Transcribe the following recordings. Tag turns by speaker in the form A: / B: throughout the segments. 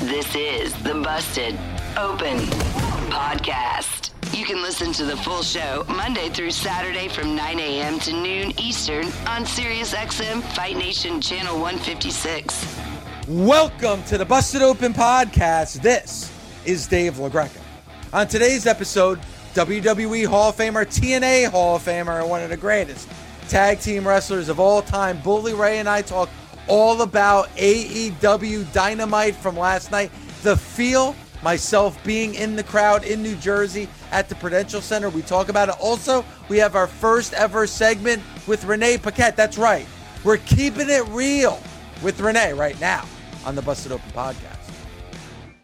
A: This is the Busted Open Podcast. You can listen to the full show Monday through Saturday from 9 a.m. to noon Eastern on SiriusXM Fight Nation Channel 156.
B: Welcome to the Busted Open Podcast. This is Dave LaGreca. On today's episode, WWE Hall of Famer, TNA Hall of Famer, and one of the greatest tag team wrestlers of all time, Bully Ray and I talk all about AEW Dynamite from last night. The feel, myself being in the crowd in New Jersey at the Prudential Center. We talk about it. Also, we have our first ever segment with Renee Paquette. That's right. We're keeping it real with Renee right now on the Busted Open podcast.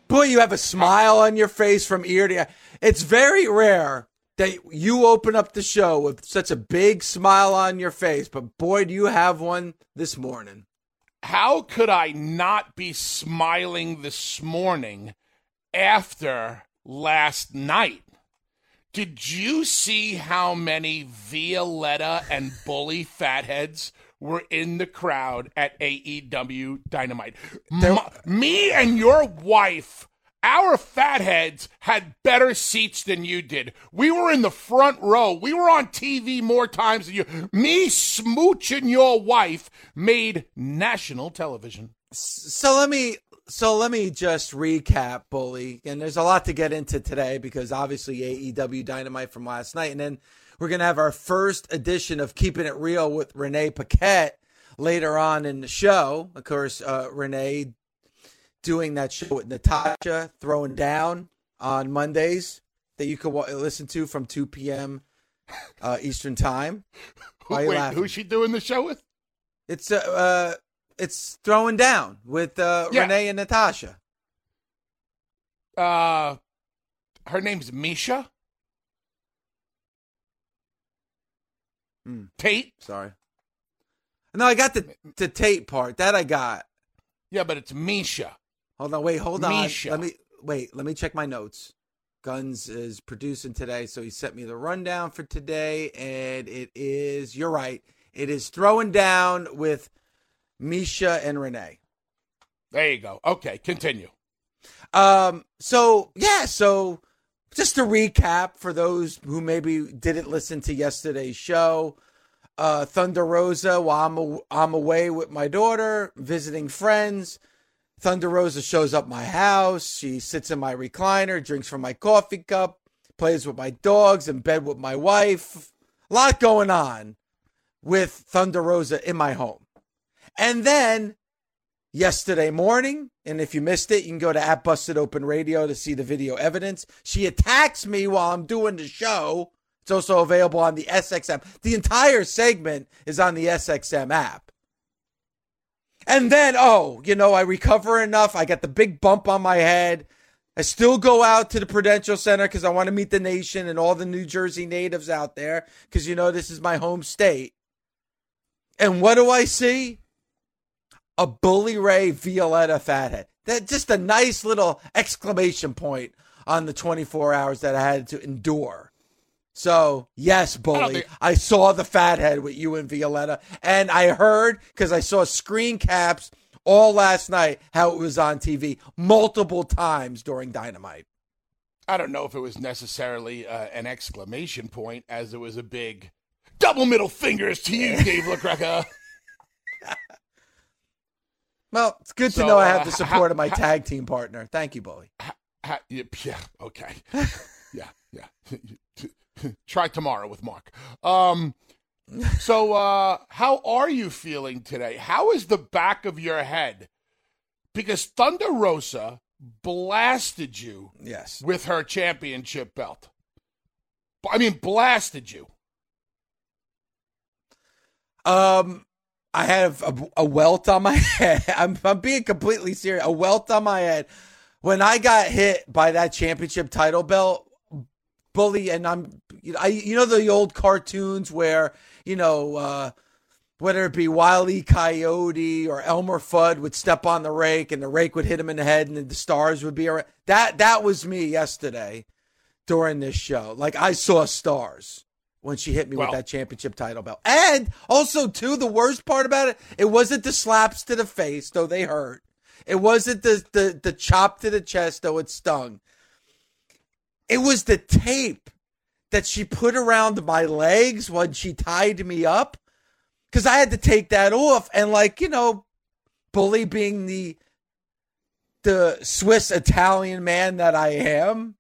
B: Boy, you have a smile on your face from ear to ear. It's very rare that you open up the show with such a big smile on your face, but boy, do you have one this morning
C: how could I not be smiling this morning after last night? Did you see how many Violetta and Bully fatheads were in the crowd at AEW Dynamite? M- me and your wife our fatheads had better seats than you did. We were in the front row. We were on TV more times than you. Me smooching your wife made national television.
B: So let me so let me just recap, Bully. And there's a lot to get into today because obviously AEW Dynamite from last night, and then we're gonna have our first edition of Keeping It Real with Renee Paquette later on in the show. Of course, uh, Renee doing that show with Natasha throwing down on Mondays that you could listen to from 2 p.m. Uh, Eastern Time.
C: Why Wait, who's she doing the show with?
B: It's uh, uh it's throwing down with uh, yeah. Renee and Natasha.
C: Uh, her name's Miesha.
B: Hmm.
C: Tate.
B: Sorry. No, I got the the Tate part. That I got.
C: Yeah, but it's Miesha.
B: Hold on, wait, hold on. Miesha. Let me wait. Let me check my notes. Guns is producing today, so he sent me the rundown for today, and it is. You're right. It is throwing down with Miesha and Renee.
C: There you go. Okay, continue.
B: Um. So yeah. So just to recap for those who maybe didn't listen to yesterday's show, uh, Thunder Rosa. While I'm I'm away with my daughter visiting friends Thunder Rosa shows up my house. She sits in my recliner, drinks from my coffee cup, plays with my dogs, in bed with my wife. A lot going on with Thunder Rosa in my home. And then yesterday morning, and if you missed it, you can go to at Busted Open Radio to see the video evidence. She attacks me while I'm doing the show. It's also available on the SXM. The entire segment is on the SXM app. And then, oh, you know, I recover enough. I get the big bump on my head. I still go out to the Prudential Center because I want to meet the nation and all the New Jersey natives out there because, you know, this is my home state. And what do I see? A Bully Ray Violetta fathead. That just a nice little exclamation point on the 24 hours that I had to endure. So, yes, bully. I, think- I, saw the fathead with you and Violetta, and I heard because I saw screen caps all last night how it was on TV multiple times during Dynamite.
C: I don't know if it was necessarily uh, an exclamation point, as it was a big double middle fingers to you, Dave LaGreca.
B: well, it's good so, to know I have the support uh, of my tag team partner. Thank you, Bully.
C: yeah, okay. Yeah. Yeah. Try tomorrow with Mark. Um, so, uh, how are you feeling today? How is the back of your head? Because Thunder Rosa blasted you
B: Yes.
C: with her championship belt. I mean, blasted you.
B: Um, I have a, a welt on my head. I'm, I'm being completely serious. A welt on my head. When I got hit by that championship title belt, bully, and I'm, you know, I, you know, the old cartoons where, you know, uh, whether it be Wile E. Coyote or Elmer Fudd would step on the rake and the rake would hit him in the head and the stars would be around. That, that was me yesterday during this show. Like I saw stars when she hit me
C: Well-
B: with that championship title belt. And also, too, the worst part about it, it wasn't the slaps to the face, though they hurt. It wasn't the the the chop to the chest, though it stung. It was the tape that she put around my legs when she tied me up. Cause I had to take that off. And like, you know, bully being the the Swiss Italian man that I am,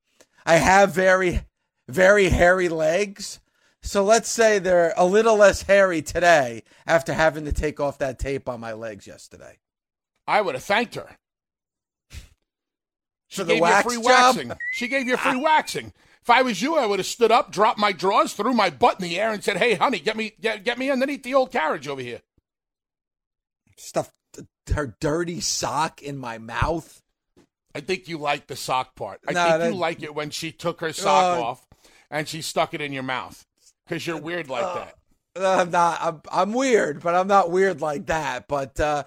B: I have very, very hairy legs. So let's say they're a little less hairy today after having to take off that tape on my legs yesterday.
C: I would have thanked her. She gave you free
B: job?
C: waxing. She gave you free waxing. If I was you, I would have stood up, dropped my drawers, threw my butt in the air, and said, "Hey, honey, get me, get, get me underneath the old carriage over here."
B: Stuffed her dirty sock in my mouth.
C: I think you like the sock part. I
B: No,
C: think
B: that-
C: you like it when she took her sock
B: Uh,
C: off and she stuck it in your mouth because you're weird like that.
B: I'm not. I'm, I'm weird, but I'm not weird like that. But uh,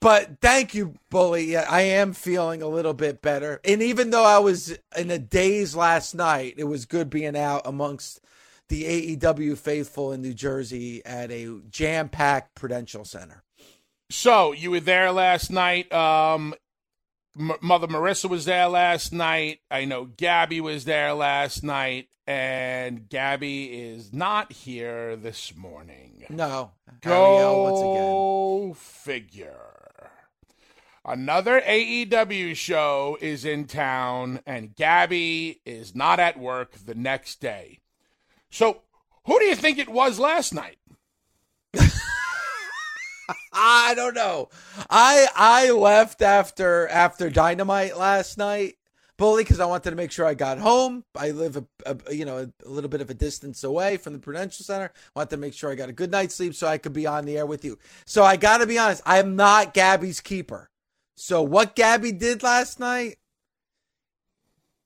B: but thank you, bully. I am feeling a little bit better. And even though I was in a daze last night, it was good being out amongst the AEW faithful in New Jersey at a jam-packed Prudential Center.
C: So you were there last night. Um, M- Mother Marissa was there last night. I know Gabby was there last night, and Gabby is not here this morning.
B: No, Ariel once again.
C: Go figure. Another AEW show is in town, and Gabby is not at work the next day. So, who do you think it was last night?
B: I don't know. I I left after after Dynamite last night, bully, because I wanted to make sure I got home. I live a, a you know a, little bit of a distance away from the Prudential Center. Wanted to make sure I got a good night's sleep so I could be on the air with you. So I got to be honest, I'm not Gabby's keeper. So what Gabby did last night,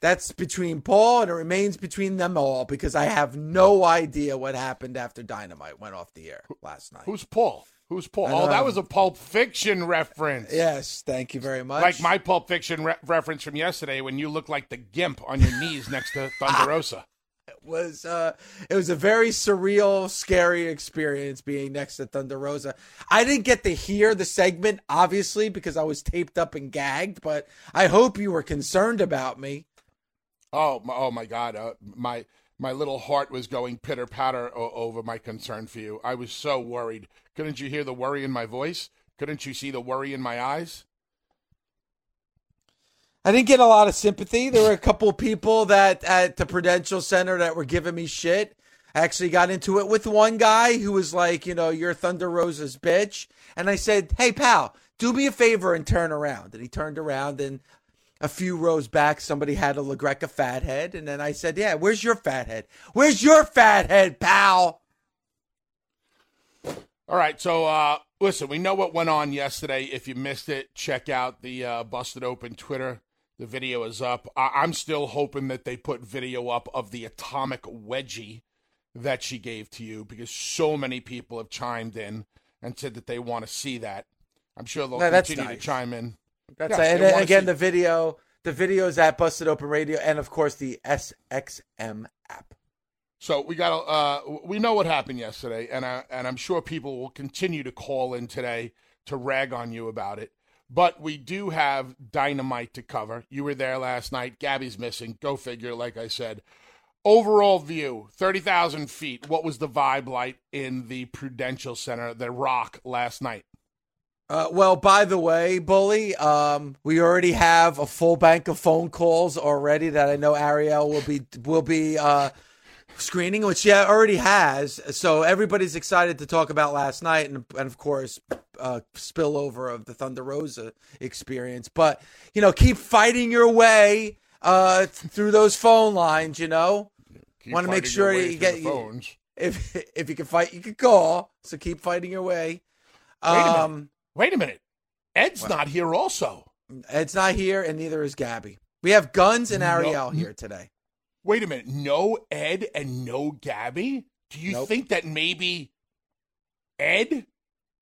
B: that's between Paul and it remains between them all because I have no idea what happened after Dynamite went off the air last night.
C: Who's Paul? Who's Paul? Oh,
B: know.
C: that was a Pulp Fiction reference.
B: Yes, thank you very much.
C: Like my Pulp Fiction re- reference from yesterday when you look like the gimp on your knees next to Thunder Rosa.
B: was uh it was a very surreal scary experience being next to thunder rosa i didn't get to hear the segment obviously because i was taped up and gagged but i hope you were concerned about me
C: Oh, my, oh my God! Uh, my my little heart was going pitter patter o- over my concern for you. I was so worried. Couldn't you hear the worry in my voice? Couldn't you see the worry in my eyes?
B: i didn't get a lot of sympathy there were a couple people that at the prudential center that were giving me shit I actually got into it with one guy who was like you know you're thunder rosa's bitch and i said hey pal do me a favor and turn around and he turned around and a few rows back, somebody had a LaGreca fat head, and then I said, "Yeah, where's your fat head? Where's your fat head, pal?"
C: All right, so uh, listen, we know what went on yesterday. If you missed it, check out the uh, Busted Open Twitter. The video is up. I- I'm still hoping that they put video up of the atomic wedgie that she gave to you because so many people have chimed in and said that they want to see that. I'm sure they'll
B: No,
C: continue
B: nice.
C: to chime in.
B: That's
C: Yes,
B: it. And then again,
C: see-
B: the video, the videos at Busted Open Radio, and of course the SXM app.
C: So we got uh we know what happened yesterday, and I and I'm sure people will continue to call in today to rag on you about it. But we do have dynamite to cover. You were there last night. Gabby's missing. Go figure. Like I said, overall view, thirty thousand feet. What was the vibe like in the Prudential Center, the Rock, last night?
B: Uh, well, by the way, Bully, um, we already have a full bank of phone calls already that I know Ariel will be will be uh, screening, which yeah already has. So everybody's excited to talk about last night, and, and of course, uh, spillover of the Thunder Rosa experience. But you know, keep fighting your way uh, through those phone lines. You know, want to make sure you get
C: phones.
B: If if you can fight, you can call. So keep fighting your way.
C: Um, Wait a minute. Ed's what? not here. Also,
B: Ed's not here, and neither is Gabby. We have Guns and Ariel no, here today.
C: Wait a minute. No Ed and no Gabby? Do you nope. think that maybe Ed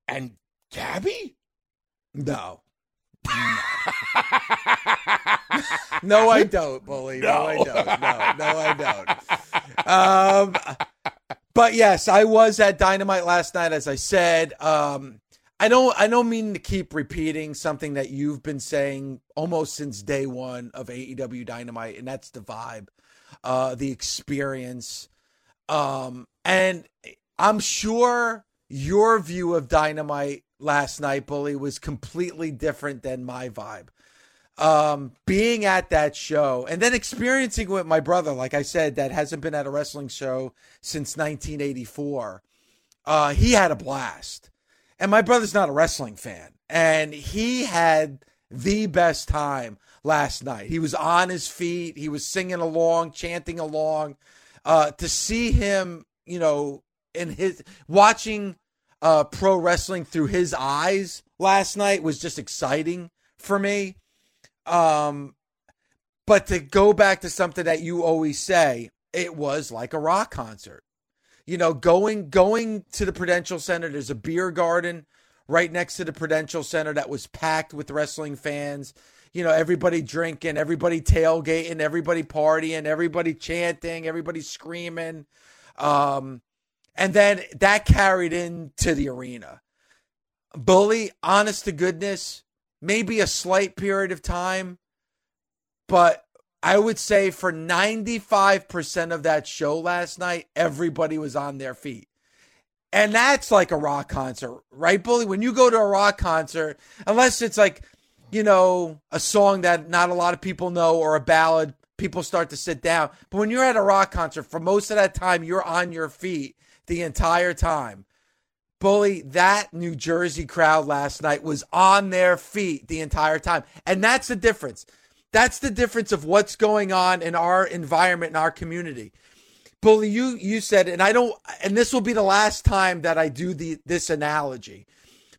C: and Gabby?
B: No. no, I don't, bully. No. no, I don't. No, no, I don't. Um, but yes, I was at Dynamite last night, as I said. Um, I don't I don't mean to keep repeating something that you've been saying almost since day one of AEW Dynamite, and that's the vibe, uh, the experience. Um, and I'm sure your view of Dynamite last night, Bully, was completely different than my vibe. Um, being at that show and then experiencing with my brother, like I said, that hasn't been at a wrestling show since 1984. Uh, he had a blast and my brother's not a wrestling fan. And he had the best time last night. He was on his feet, he was singing along, chanting along. Uh, to see him, you know, in his watching uh, pro wrestling through his eyes last night was just exciting for me. Um, but to go back to something that you always say, it was like a rock concert you know, going going to the Prudential Center. There's a beer garden right next to the Prudential Center that was packed with wrestling fans. You know, everybody drinking, everybody tailgating, everybody partying, everybody chanting, everybody screaming. Um, and then that carried into the arena. Bully, honest to goodness, maybe a slight period of time, but I would say for 95% of that show last night, everybody was on their feet. And that's like a rock concert, right, Bully? When you go to a rock concert, unless it's like, you know, a song that not a lot of people know or a ballad, people start to sit down. But when you're at a rock concert, for most of that time, you're on your feet the entire time. Bully, that New Jersey crowd last night was on their feet the entire time. And that's the difference. That's the difference of what's going on in our environment in our community. Bully, you you said, and I don't, and this will be the last time that I do the this analogy,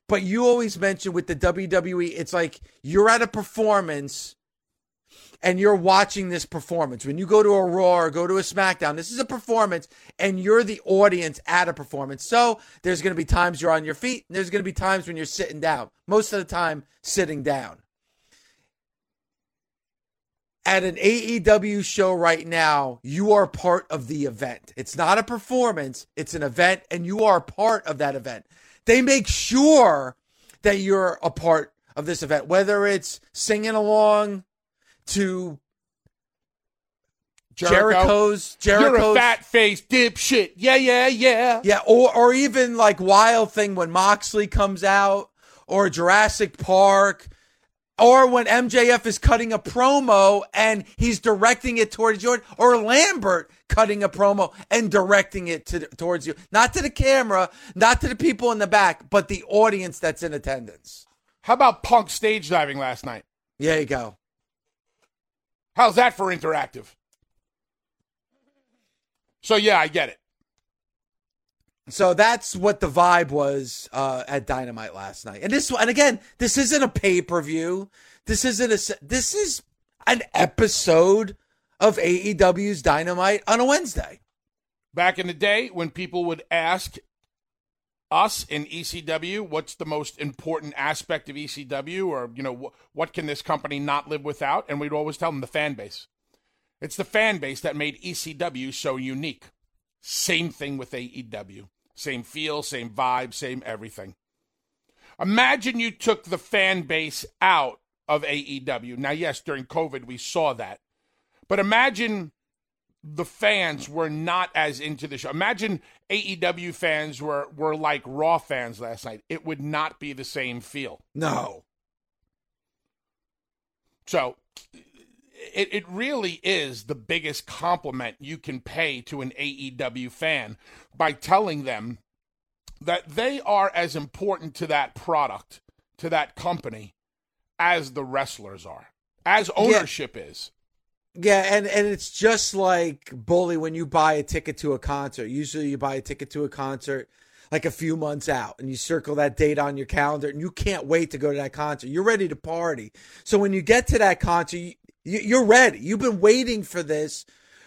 B: but you always mention with the WWE, it's like you're at a performance and you're watching this performance. When you go to a Raw or go to a SmackDown, this is a performance and you're the audience at a performance. So there's going to be times you're on your feet and there's going to be times when you're sitting down. Most of the time, sitting down at an AEW show right now, you are part of the event. It's not a performance, it's an event, and you are part of that event. They make sure that you're a part of this event, whether it's singing along to Jericho. Jericho's Jericho's
C: You're a fat face dipshit. Yeah, yeah, yeah.
B: Yeah, or or even like Wild Thing when Moxley comes out, or Jurassic Park, or when MJF is cutting a promo and he's directing it towards Jordan, or Lambert cutting a promo and directing it to, towards you, not to the camera, not to the people in the back, but the audience that's in attendance.
C: How about Punk stage diving last night?
B: There you go.
C: How's that for interactive? So yeah, I get it.
B: So that's what the vibe was uh, at Dynamite last night. And this, and again, this isn't a pay per view. This isn't a. This is an episode of AEW's Dynamite on a Wednesday.
C: Back in the day, when people would ask us in ECW, what's the most important aspect of ECW, or you know, wh- what can this company not live without, and we'd always tell them the fan base. It's the fan base that made ECW so unique. Same thing with AEW. Same feel, same vibe, same everything. Imagine you took the fan base out of AEW. Now, yes, during COVID, we saw that. But imagine the fans were not as into the show. Imagine AEW fans were were like Raw fans last night. It would not be the same feel.
B: No.
C: So it, it really is the biggest compliment you can pay to an AEW fan by telling them that they are as important to that product, to that company, as the wrestlers are, as ownership yeah. is.
B: Yeah, and, and it's just like bully when you buy a ticket to a concert. Usually you buy a ticket to a concert like a few months out and you circle that date on your calendar and you can't wait to go to that concert. You're ready to party. So when you get to that concert, you, you're ready. You've been waiting for this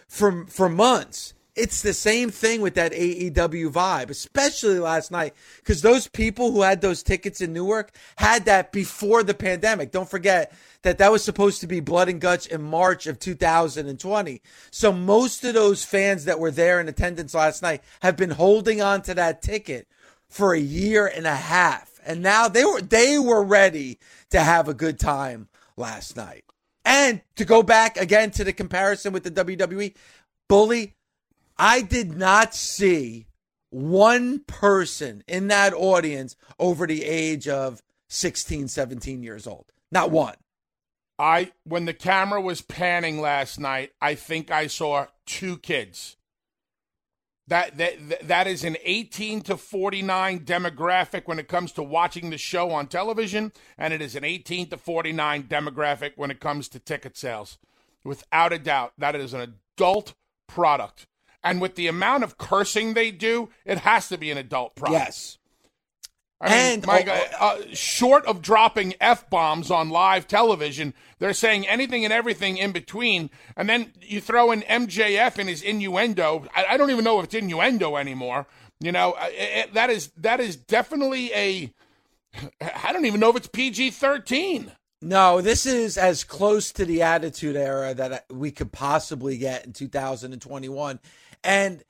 B: for for months. It's the same thing with that AEW vibe, especially last night, because those people who had those tickets in Newark had that before the pandemic. Don't forget that that was supposed to be blood and guts in March of 2020. So most of those fans that were there in attendance last night have been holding on to that ticket for a year and a half. And now they were they were ready to have a good time last night. And to go back again to the comparison with the WWE, Bully, I did not see one person in that audience over the age of 16, 17 years old. Not one.
C: I when the camera was panning last night, I think I saw two kids. That that that is an 18 to 49 demographic when it comes to watching the show on television, and it is an 18 to 49 demographic when it comes to ticket sales. Without a doubt, that is an adult product. And with the amount of cursing they do, it has to be an adult product.
B: Yes.
C: I mean, and my God, uh, short of dropping f bombs on live television, they're saying anything and everything in between. And then you throw in MJF and his innuendo. I, I don't even know if it's innuendo anymore. You know, it, it, that is that is definitely a. I don't even know if it's PG thirteen.
B: No, this is as close to the Attitude Era that we could possibly get in 2021, and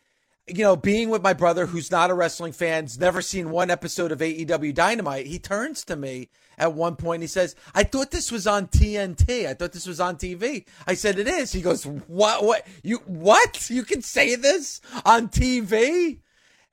B: you know, being with my brother who's not a wrestling fan, has never seen one episode of AEW Dynamite, he turns to me at one point. He says, "I thought this was on TNT. I thought this was on TV." I said, "It is." He goes, "What? What? You what? You can say this on TV?"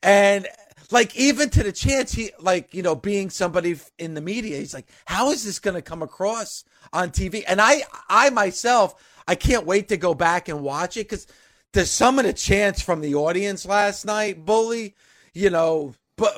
B: And like even to the chance he like you know being somebody in the media, he's like, "How is this going to come across on TV?" And I I myself I can't wait to go back and watch it because to some of the chants from the audience last night, bully, you know, but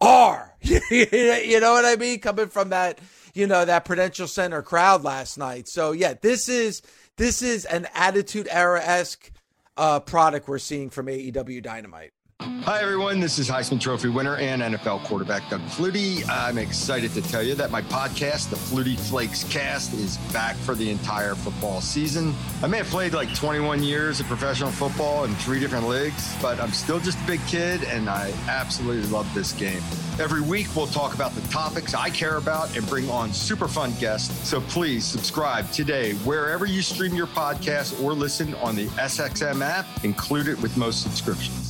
B: are you know what I mean? Coming from that, you know, that Prudential Center crowd last night. So yeah, this is this is an attitude era esque uh, product we're seeing from AEW Dynamite.
D: Hi, everyone. This is Heisman Trophy winner and NFL quarterback Doug Flutie. I'm excited to tell you that my podcast, the Flutie Flakes Cast, is back for the entire football season. I may have played like 21 years of professional football in three different leagues, but I'm still just a big kid and I absolutely love this game. Every week, we'll talk about the topics I care about and bring on super fun guests. So please subscribe today wherever you stream your podcast or listen on the SXM app, included with most subscriptions.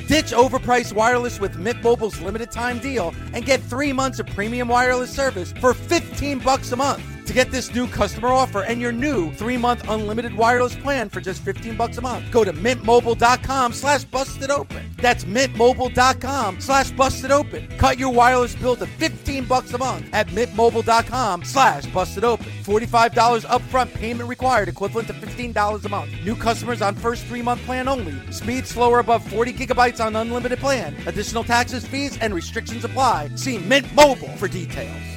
B: Ditch overpriced wireless with Mint Mobile's limited time deal and get three months of premium wireless service for 15 bucks a month. To get this new customer offer and your new three-month unlimited wireless plan for just 15 bucks a month, go to mintmobile.com slash busted open. That's mintmobile.com slash busted open. Cut your wireless bill to 15 bucks a month at mintmobile.com slash busted open. $45 upfront payment required, equivalent to $15 a month. New customers on first three-month plan only. Speed slower above 40 gigabytes on unlimited plan. Additional taxes, fees, and restrictions apply. See Mint Mobile for details.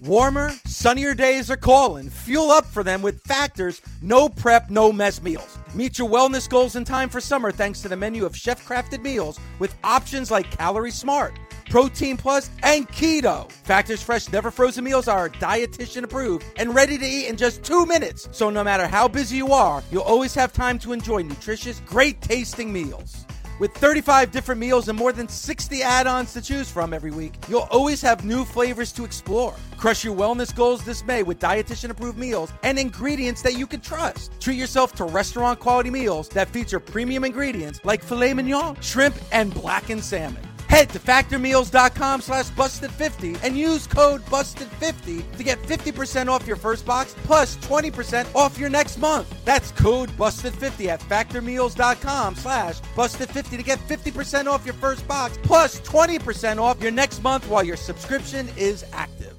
B: Warmer, sunnier days are calling. Fuel up for them with Factors no prep, no mess meals. Meet your wellness goals in time for summer thanks to the menu of chef crafted meals with options like Calorie Smart, Protein Plus, and Keto. Factors Fresh Never Frozen meals are dietitian approved and ready to eat in just two minutes. So no matter how busy you are, you'll always have time to enjoy nutritious, great tasting meals. With 35 different meals and more than 60 add ons to choose from every week, you'll always have new flavors to explore. Crush your wellness goals this May with dietitian approved meals and ingredients that you can trust. Treat yourself to restaurant quality meals that feature premium ingredients like filet mignon, shrimp, and blackened salmon. Head to factormeals.com slash busted50 and use code busted50 to get 50% off your first box plus 20% off your next month. That's code busted50 at factormeals.com slash busted50 to get 50% off your first box plus 20% off your next month while your subscription is active.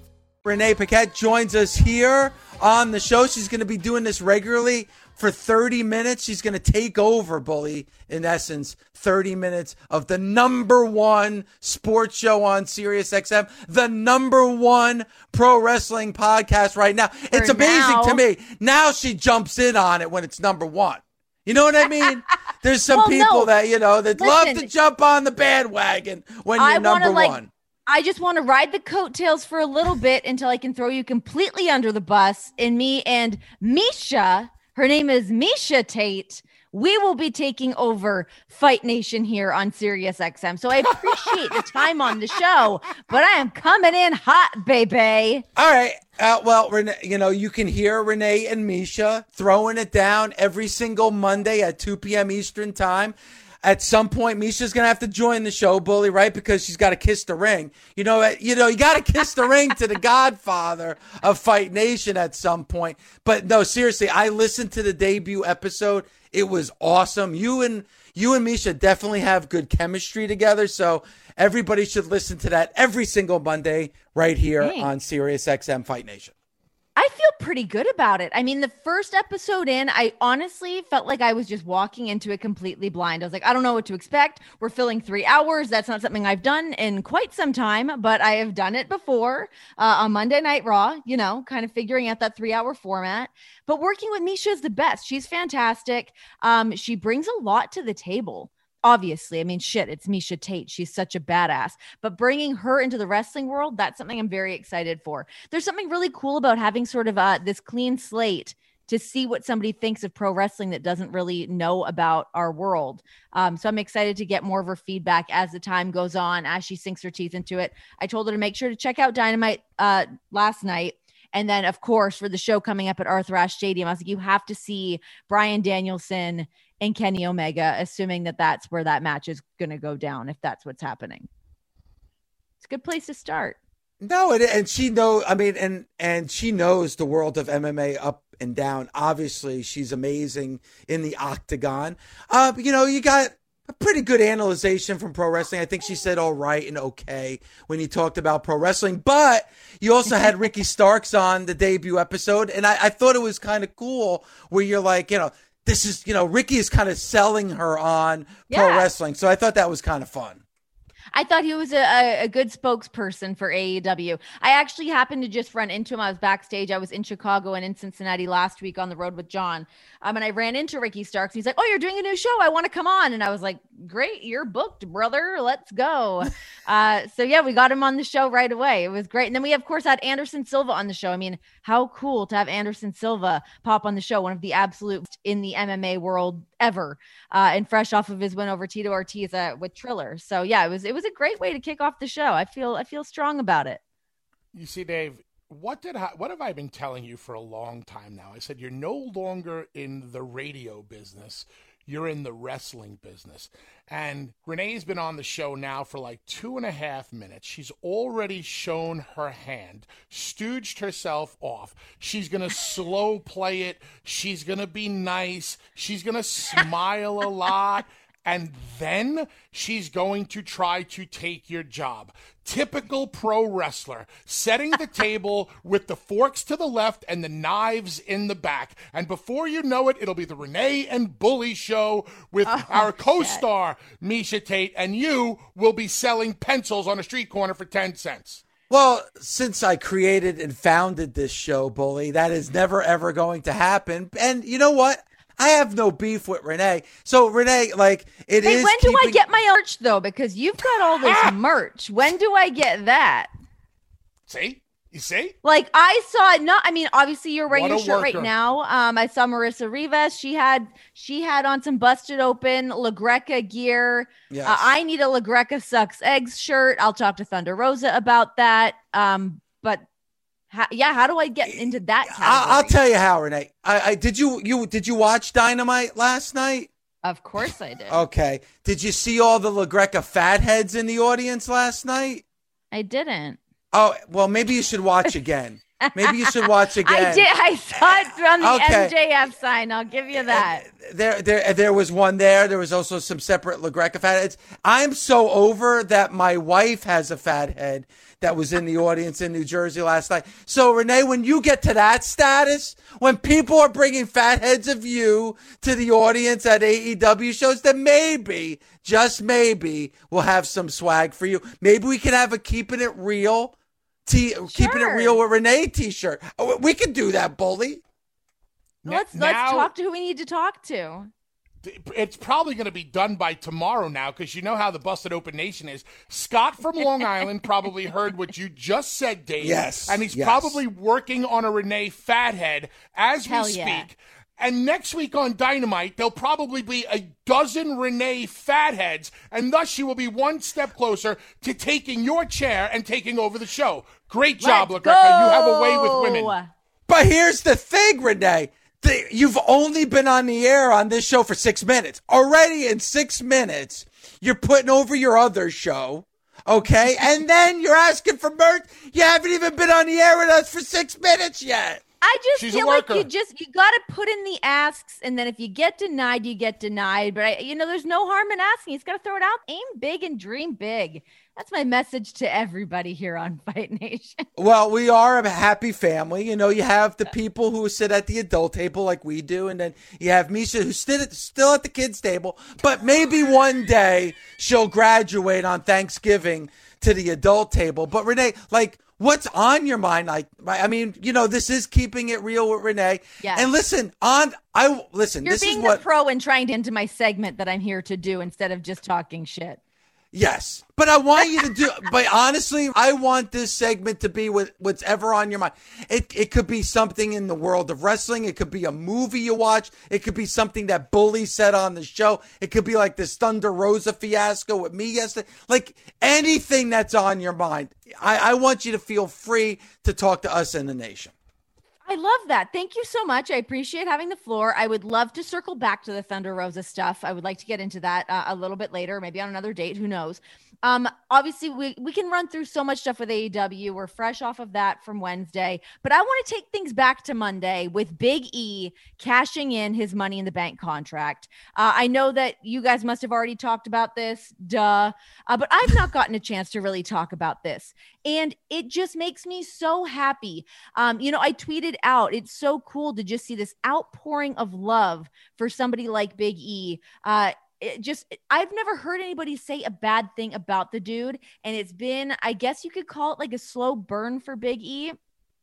B: Renee Paquette joins us here on the show. She's going to be doing this regularly for 30 minutes. She's going to take over, Bully, in essence, 30 minutes of the number one sports show on Sirius XM, the number one pro wrestling podcast right now. It's
E: For
B: amazing
E: now.
B: to me. Now she jumps in on it when it's number one. You know what I mean? There's some
E: Well,
B: people
E: no.
B: that, you know, that love to jump on the bandwagon when you're
E: I wanna,
B: number
E: like,
B: one.
E: I just want to ride the coattails for a little bit until I can throw you completely under the bus. And me and Miesha, her name is Miesha Tate. We will be taking over Fight Nation here on Sirius XM. So I appreciate the time on the show, but I am coming in hot, baby.
B: All right. Uh, well, Renee, you know, you can hear Renee and Miesha throwing it down every single Monday at 2 p.m. Eastern time. At some point, Miesha's gonna have to join the show, Bully, right? Because she's got to kiss the ring. You know, uh, you know, you got to kiss the ring to the Godfather of Fight Nation at some point. But no, seriously, I listened to the debut episode. It was awesome. You and you and Miesha definitely have good chemistry together. So everybody should listen to that every single Monday right here
E: Thanks.
B: on Sirius XM Fight Nation.
E: I feel pretty good about it. I mean, the first episode in, I honestly felt like I was just walking into it completely blind. I was like, I don't know what to expect. We're filling three hours. That's not something I've done in quite some time, but I have done it before uh, on Monday Night Raw, you know, kind of figuring out that three hour format. But working with Miesha is the best. She's fantastic. Um, she brings a lot to the table obviously. I mean, shit, it's Miesha Tate. She's such a badass. But bringing her into the wrestling world, that's something I'm very excited for. There's something really cool about having sort of uh, this clean slate to see what somebody thinks of pro wrestling that doesn't really know about our world. Um, so I'm excited to get more of her feedback as the time goes on, as she sinks her teeth into it. I told her to make sure to check out Dynamite uh, last night. And then, of course, for the show coming up at Arthur Ashe Stadium, I was like, you have to see Bryan Danielson and Kenny Omega, assuming that that's where that match is going to go down, if that's what's happening. It's a good place to start.
B: No, and, and she know. I mean, and and she knows the world of MMA up and down. Obviously, she's amazing in the octagon. Uh, you know, you got a pretty good analyzation from pro wrestling. I think she said all right and okay when you talked about pro wrestling. But you also had Ricky Starks on the debut episode, and I, I thought it was kind of cool where you're like, you know. This is, you know, Ricky is kind of selling her on pro wrestling. So I thought that was kind of fun.
E: I thought he was a, a, a good spokesperson for AEW. I actually happened to just run into him. I was backstage. I was in Chicago and in Cincinnati last week on the road with John. Um, and I ran into Ricky Starks. He's like, "Oh, you're doing a new show. I want to come on." And I was like, "Great, you're booked, brother. Let's go." uh, so yeah, we got him on the show right away. It was great. And then we of course had Anderson Silva on the show. I mean, how cool to have Anderson Silva pop on the show, one of the absolute in the MMA world ever, uh, and fresh off of his win over Tito Ortiz uh, with Triller. So yeah, it was it was a great way to kick off the show. I feel I feel strong about it.
C: You see, Dave, what did I, what have I been telling you for a long time now? I said you're no longer in the radio business. You're in the wrestling business. And Renee's been on the show now for like two and a half minutes. She's already shown her hand, stooged herself off. She's going to slow play it. She's going to be nice. She's going to smile a lot and then she's going to try to take your job. Typical pro wrestler, setting the table with the forks to the left and the knives in the back. And before you know it, it'll be the Renee and Bully show with oh, our co star, Miesha Tate, and you will be selling pencils on a street corner for 10 cents.
B: Well, since I created and founded this show, Bully, that is never ever going to happen. And you know what? I have no beef with Renee. So Renee, like it
E: hey,
B: is
E: When
B: keeping...
E: do I get my merch though? Because you've got all this ah! merch. When do I get that?
C: See. You see?
E: Like I saw not I mean obviously you're wearing your shirt worker. right now. Um I saw Marissa Rivas. She had she had on some busted open LaGreca gear. Yeah. Uh, I need a LaGreca sucks eggs shirt. I'll talk to Thunder Rosa about that. Um but how, yeah, how do I get eh, into that?
B: I, will tell you how, Renee. I, I did you you did you watch Dynamite last night?
E: Of course I did.
B: Okay. Did you see all the LaGreca fatheads in the audience last night?
E: I didn't.
B: Oh well, maybe you should watch again. Maybe you should watch again.
E: I did. I saw it on the okay. MJF sign. I'll give you that.
B: There, there, there was one there. There was also some separate LaGreca fatheads. I'm so over that my wife has a fat head that was in the audience in New Jersey last night. So, Renee, when you get to that status, when people are bringing fat heads of you to the audience at AEW shows, then maybe, just maybe, we'll have some swag for you. Maybe we can have a keeping it real, t- sure. keeping it real with Renee t-shirt. Oh, we could do that, bully.
E: Let's now, let's talk to who we need to talk to
C: it's probably going to be done by tomorrow now because you know how the Busted Open Nation is. Scott from Long Island probably heard what you just said, Dave.
B: Yes.
C: And he's
B: yes.
C: probably working on a Renee Fathead as Hell we speak. Yeah. And next week on Dynamite, there'll probably be a dozen Renee Fatheads, and thus she will be one step closer to taking your chair and taking over the show. Great job, LaGreca. You have a way with women.
B: But here's the thing, Renee. The, you've only been on the air on this show for six minutes. Already in six minutes, you're putting over your other show. Okay. and then you're asking for merch. You haven't even been on the air with us for six minutes yet.
E: I just She's feel like you just you got to put in the asks, and then if you get denied, you get denied. But I, you know, there's no harm in asking. You just got to throw it out. Aim big and dream big. That's my message to everybody here on Fight Nation.
B: Well, we are a happy family. You know, you have the people who sit at the adult table like we do, and then you have Miesha who's still at, still at the kids' table. But maybe one day she'll graduate on Thanksgiving to the adult table. But Renee, like, what's on your mind? Like, I mean, you know, this is keeping it real with Renee.
E: Yeah.
B: And listen, on I listen.
E: You're
B: this
E: being
B: is
E: the
B: what,
E: pro and trying to into my segment that I'm here to do instead of just talking shit.
B: Yes, but I want you to do. but honestly, I want this segment to be with what's ever on your mind. It it could be something in the world of wrestling. It could be a movie you watch. It could be something that Bully said on the show. It could be like this Thunder Rosa fiasco with me yesterday. Like anything that's on your mind. I, I want you to feel free to talk to us in the nation.
E: I love that. Thank you so much. I appreciate having the floor. I would love to circle back to the Thunder Rosa stuff. I would like to get into that uh, a little bit later, maybe on another date. Who knows? Um, obviously, we, we can run through so much stuff with AEW. We're fresh off of that from Wednesday, but I want to take things back to Monday with Big E cashing in his money in the bank contract. Uh, I know that you guys must have already talked about this, duh, uh, but I've not gotten a chance to really talk about this. And it just makes me so happy. Um, you know, I tweeted out, it's so cool to just see this outpouring of love for somebody like Big E. Uh, it just I've never heard anybody say a bad thing about the dude and it's been I guess you could call it like a slow burn for Big E.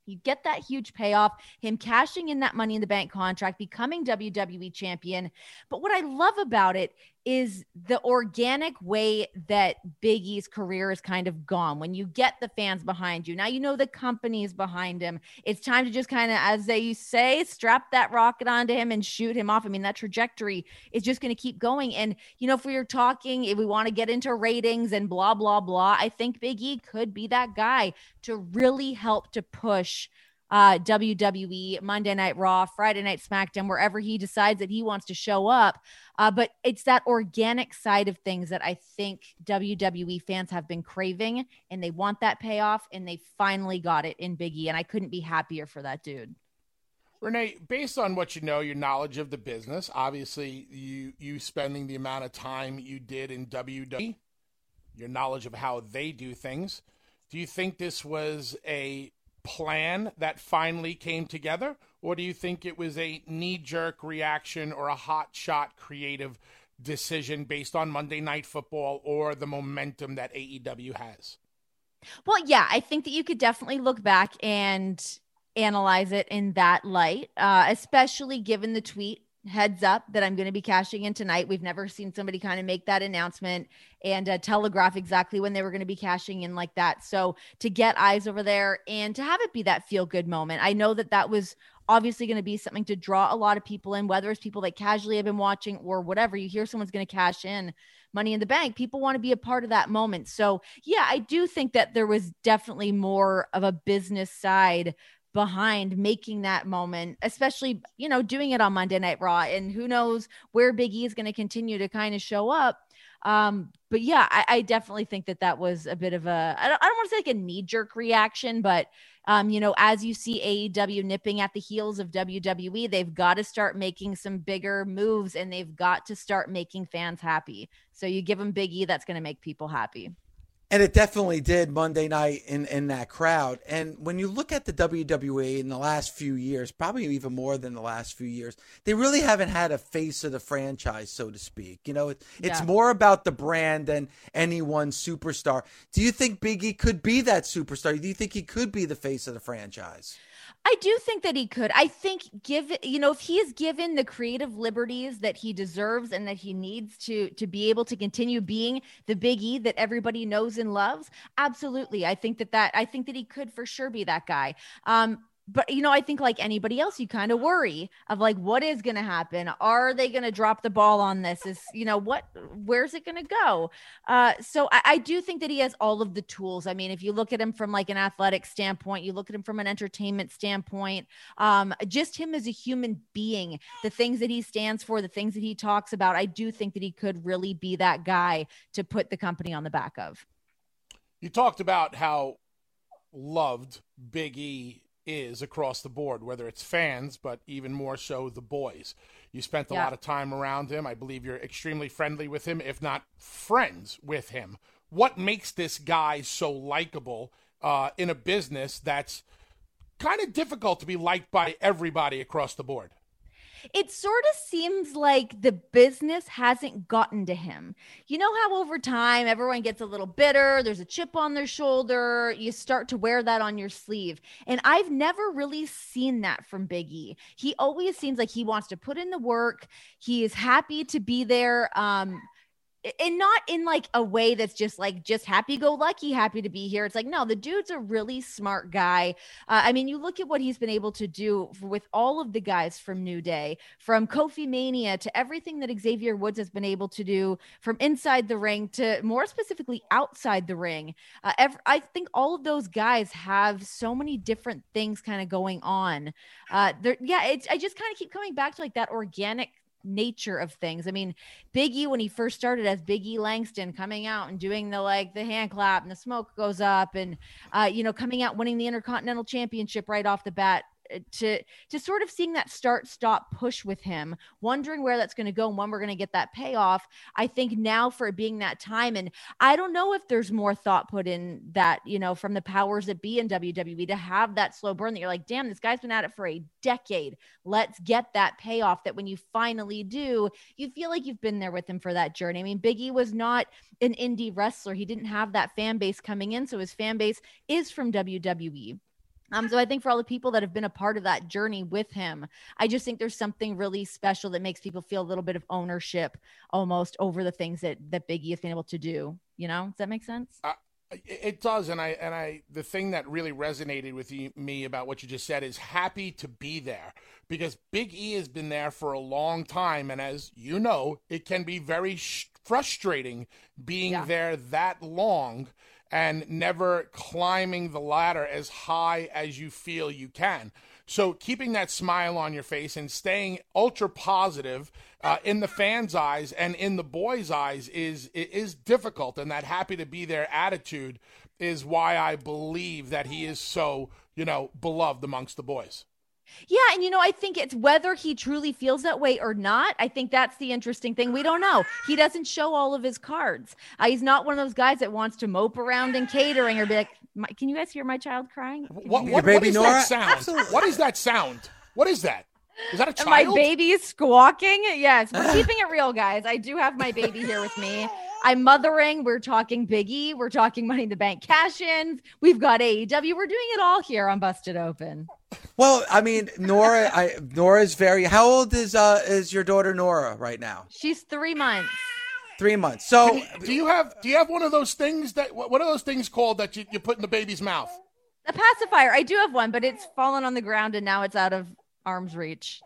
E: You get that huge payoff, him cashing in that money in the bank contract, becoming WWE champion. But what I love about it is the organic way that Big E's career is kind of gone. When you get the fans behind you, now you know the company is behind him. It's time to just kind of, as they say, strap that rocket onto him and shoot him off. I mean, that trajectory is just going to keep going. And, you know, if we are talking, if we want to get into ratings and blah, blah, blah, I think Big E could be that guy to really help to push uh, WWE, Monday Night Raw, Friday Night SmackDown, wherever he decides that he wants to show up. Uh, but it's that organic side of things that I think WWE fans have been craving, and they want that payoff, and they finally got it in Biggie. And I couldn't be happier for that dude.
C: Renee, based on what you know, your knowledge of the business, obviously you you spending the amount of time you did in WWE, your knowledge of how they do things, do you think this was a plan that finally came together, or do you think it was a knee jerk reaction or a hot shot creative decision based on Monday Night Football or the momentum that AEW has?
E: Well, yeah, I think that you could definitely look back and analyze it in that light, uh, especially given the tweet heads up that I'm going to be cashing in tonight. We've never seen somebody kind of make that announcement and uh, telegraph exactly when they were going to be cashing in like that. So to get eyes over there and to have it be that feel good moment, I know that that was obviously going to be something to draw a lot of people in, whether it's people that casually have been watching or whatever. You hear someone's going to cash in money in the bank. People want to be a part of that moment. So, yeah, I do think that there was definitely more of a business side behind making that moment, especially, you know, doing it on Monday Night Raw. And who knows where Big E is going to continue to kind of show up. Um, but yeah, I, I, definitely think that that was a bit of a, I don't, I don't want to say like a knee jerk reaction, but, um, you know, as you see AEW nipping at the heels of WWE, they've got to start making some bigger moves and they've got to start making fans happy. So you give them Big E, that's going to make people happy.
B: And it definitely did Monday night in, in that crowd. And when you look at the WWE in the last few years, probably even more than the last few years, they really haven't had a face of the franchise, so to speak. You know, it, it's
E: Yeah.
B: more about the brand than any one superstar. Do you think Biggie could be that superstar? Do you think he could be the face of the franchise?
E: I do think that he could. I think give you know if he is given the creative liberties that he deserves and that he needs to to be able to continue being the Big E that everybody knows and loves. Absolutely, I think that that I think that he could for sure be that guy. Um, but you know, I think like anybody else, you kind of worry of like what is going to happen. Are they going to drop the ball on this? Is you know what? Where's it going to go? Uh, so I, I do think that he has all of the tools. I mean, if you look at him from like an athletic standpoint, you look at him from an entertainment standpoint, um, just him as a human being, the things that he stands for, the things that he talks about, I do think that he could really be that guy to put the company on the back of.
C: You talked about how loved Big E is across the board, whether it's fans, but even more so the boys. You spent a
E: Yeah.
C: lot of time around him. I believe you're extremely friendly with him, if not friends with him. What makes this guy so likable uh, in a business that's kind of difficult to be liked by everybody across the board?
E: It sort of seems like the business hasn't gotten to him. You know how over time everyone gets a little bitter, there's a chip on their shoulder, you start to wear that on your sleeve. And I've never really seen that from Big E. He always seems like he wants to put in the work, he is happy to be there. Um, and not in like a way that's just like just happy go lucky happy to be here. It's like no the dude's a really smart guy. Uh, i mean you look at what he's been able to do with all of the guys from new day from kofi mania to everything that xavier woods has been able to do from inside the ring to more specifically outside the ring. Uh, ev- i think all of those guys have so many different things kind of going on. Uh there yeah it's i just kind of keep coming back to like that organic nature of things. I mean, Big E when he first started as Big E Langston coming out and doing the like the hand clap and the smoke goes up and uh you know coming out winning the Intercontinental Championship right off the bat Uh, to to sort of seeing that start stop push with him wondering where that's going to go and when we're going to get that payoff i think now for it being that time and i don't know if there's more thought put in that you know from the powers that be in wwe to have that slow burn that you're like damn this guy's been at it for a decade. Let's get that payoff that when you finally do you feel like you've been there with him for that journey. I mean biggie was not an indie wrestler. He didn't have that fan base coming in so his fan base is from wwe um, so I think for all the people that have been a part of that journey with him, I just think there's something really special that makes people feel a little bit of ownership almost over the things that that Biggie has been able to do. You know, does that make sense?
C: Uh, it does, and I and I the thing that really resonated with you, me about what you just said is happy to be there because Big E has been there for a long time, and as you know, it can be very sh- frustrating being
E: Yeah.
C: there that long. And never climbing the ladder as high as you feel you can. So keeping that smile on your face and staying ultra positive uh, in the fans' eyes and in the boys' eyes is is difficult. And that happy to be there attitude is why I believe that he is so you know beloved amongst the boys.
E: Yeah, and you know, I think it's whether he truly feels that way or not. I think that's the interesting thing. We don't know. He doesn't show all of his cards. Uh, he's not one of those guys that wants to mope around in catering or be like, "Can you guys hear my child crying?"
C: What, what,
B: baby
C: what is
B: Nora?
C: that sound?
B: Absolutely.
C: What is that sound? What is that? Is that a child?
E: My baby is squawking. Yes, we're keeping it real, guys. I do have my baby here with me. I'm mothering. We're talking Biggie. We're talking Money in the Bank cash ins. We've got AEW. We're doing it all here on Busted Open.
B: Well, I mean, Nora, I Nora's very. How old is uh is your daughter Nora right now?
E: She's three months.
B: Three months. So
C: Do you have do you have one of those things that what what are those things called that you, you put in the baby's mouth?
E: A pacifier. I do have one, but it's fallen on the ground and now it's out of arm's reach.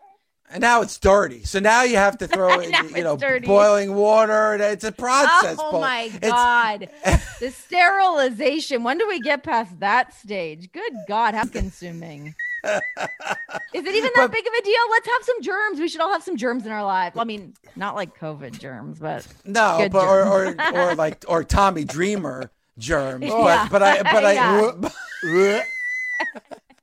B: and now it's dirty. So now you have to throw in, you know,
E: dirty.
B: boiling water. It's a process.
E: Oh
B: Paul.
E: my
B: It's-
E: god. the sterilization. When do we get past that stage? Good god, how consuming. Is it even that
B: But-
E: big of a deal? Let's have some germs. We should all have some germs in our life. Well, I mean, not like COVID germs, but
B: No, but or, or or like or Tommy Dreamer germs.
E: Yeah.
B: But but I but I
E: Yeah.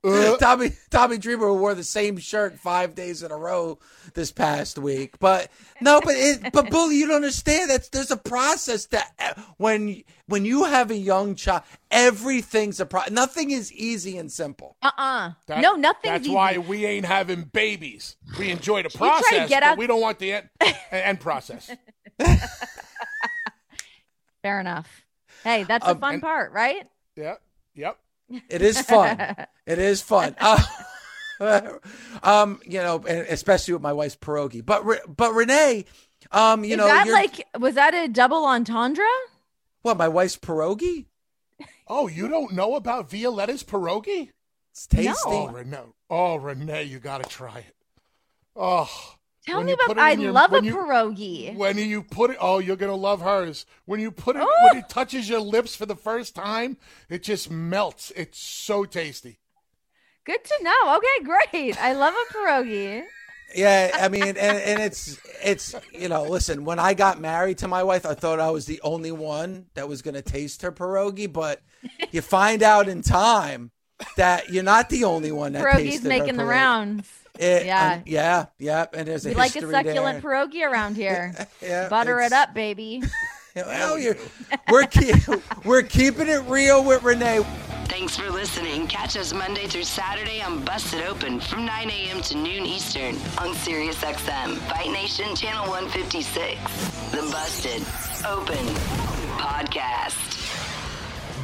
B: Tommy Tommy Dreamer wore the same shirt five days in a row this past week. But no, but it, but bully, you don't understand. That's there's a process that when when you have a young child, everything's a pro. Nothing is easy and simple.
E: uh-uh.
C: That-
E: no, nothing.
C: That's why we ain't having babies. We enjoy the
E: try to
C: process,
E: get
C: but
E: out-
C: we don't want the end, end process.
E: Fair enough. Hey, that's
B: Um,
E: the fun
C: and-
E: part, right?
C: Yep. Yep.
B: It is fun. it is fun. Uh, um, you know, especially with my wife's pierogi. But Re- but Renee, um, you
E: Is
B: know,
E: that like was that a double entendre?
B: what my wife's pierogi?
C: Oh, you don't know about Violetta's pierogi?
B: It's tasty.
C: Oh, Renee. Oh, Renee, you got to try it. Oh.
E: Tell
C: when
E: me about
C: it
E: I
C: your-
E: love a
C: when you-
E: pierogi.
C: When you put it, oh, you're gonna love hers. When you put it,
E: Oh.
C: when it touches your lips for the first time, it just melts. It's so tasty.
E: Good to know. Okay, great. I love a pierogi.
B: Yeah, I mean, and, and it's it's you know, listen, when I got married to my wife, I thought I was the only one that was going to taste her pierogi, but you find out in time that you're not the only one that
E: Pierogi's
B: tasted her
E: making the rounds.
B: It-
E: Yeah.
B: um, yeah, yeah, and there's a
E: We like a succulent
B: there.
E: pierogi around here.
B: Yeah,
E: Butter it up, baby.
B: Well, you're, we're keep, we're keeping it real with Renee.
A: Thanks for listening. Catch us Monday through Saturday on Busted Open from 9 a.m. to noon Eastern on Sirius XM, Fight Nation Channel 156. The Busted Open Podcast.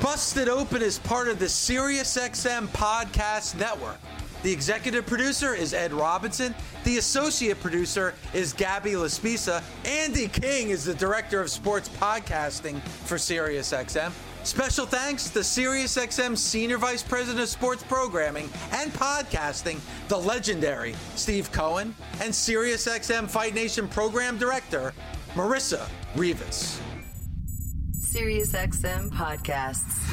B: Busted Open is part of the SiriusXM Podcast Network. The executive producer is Ed Robinson. The associate producer is Gabby Laspisa. Andy King is the director of sports podcasting for SiriusXM. Special thanks to SiriusXM Senior Vice President of Sports Programming and Podcasting, the legendary Steve Cohen, and SiriusXM Fight Nation Program Director, Marissa Rivas.
A: SiriusXM Podcasts.